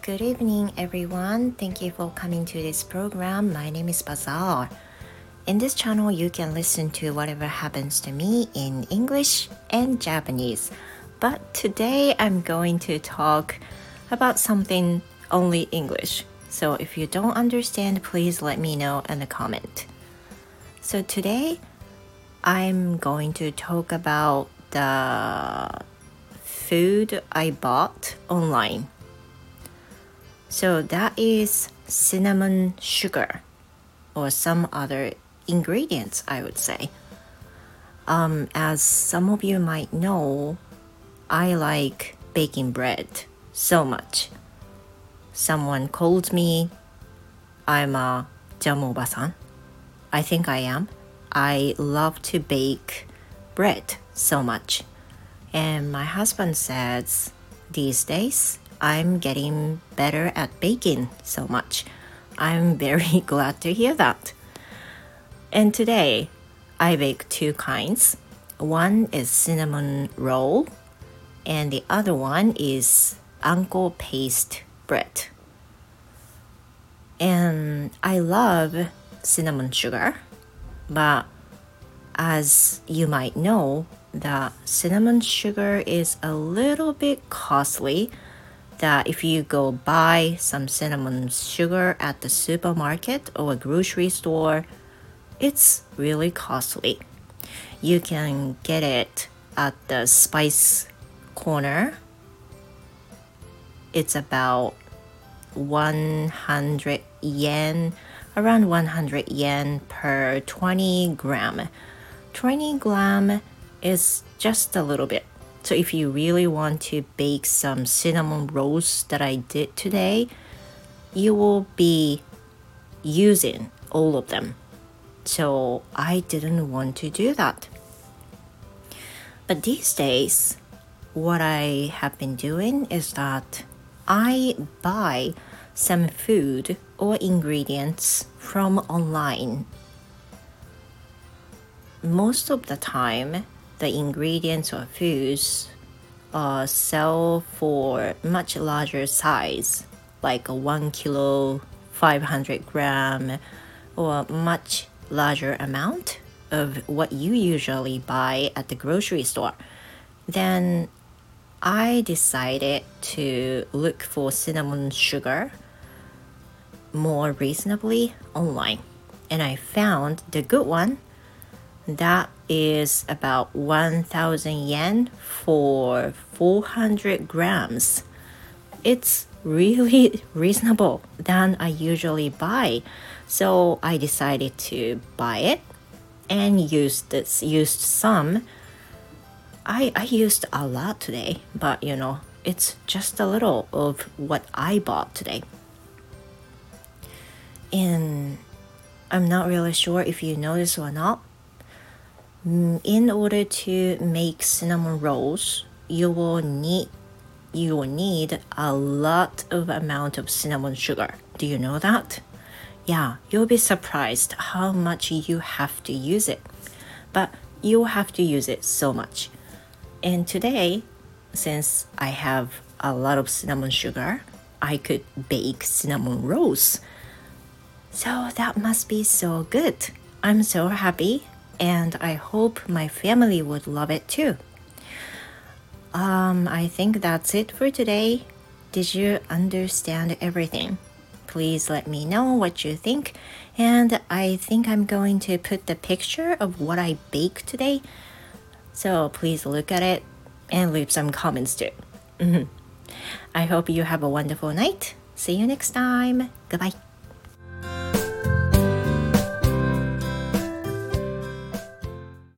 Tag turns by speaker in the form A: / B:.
A: good evening, everyone. Thank you for coming to this program. My name is Bazaar. In this channel, you can listen to whatever happens to me in English and Japanese. But today, I'm going to talk about something only English. So if you don't understand, please let me know in the comment. So today, I'm going to talk about the food I bought online. So that is cinnamon sugar or some other ingredients, I would say. Um, as some of you might know, I like baking bread so much. Someone called me, I'm a jamoba-san. I think I am. I love to bake bread so much. And my husband says these days I'm getting better at baking so much. I'm very glad to hear that. And today I bake two kinds. One is cinnamon roll, and the other one is anko paste bread. And I love cinnamon sugar, but as you might know, the cinnamon sugar is a little bit costly that if you go buy some cinnamon sugar at the supermarket or a grocery store, it's really costly. You can get it at the spice corner. It's about 100 yen, around 100 yen per 20 gram. 20 gram is just a little bit. So if you really want to bake some cinnamon rolls that I did today, you will be using all of them. So I didn't want to do that. But these days, what I have been doing is that I buy some food or ingredients from online. Most of the time, the ingredients or foods uh, sell for much larger size, like a one kilo, 500 gram, or much larger amount of what you usually buy at the grocery store. Then I decided to look for cinnamon sugar more reasonably online. And I found the good one that is about 1000 yen for 400 grams. It's really reasonable than I usually buy. So I decided to buy it and use this used some. I I used a lot today, but you know, it's just a little of what I bought today. And I'm not really sure if you notice or not, Mm, in order to make cinnamon rolls, you will need you will need a lot of amount of cinnamon sugar. Do you know that? Yeah, you'll be surprised how much you have to use it. But you have to use it so much. And today, since I have a lot of cinnamon sugar, I could bake cinnamon rolls. So that must be so good. I'm so happy and I hope my family would love it too. Um, I think that's it for today. Did you understand everything? Please let me know what you think. And I think I'm going to put the picture of what I baked today. So please look at it and leave some comments too. I hope you have a wonderful night. See you next time. Goodbye.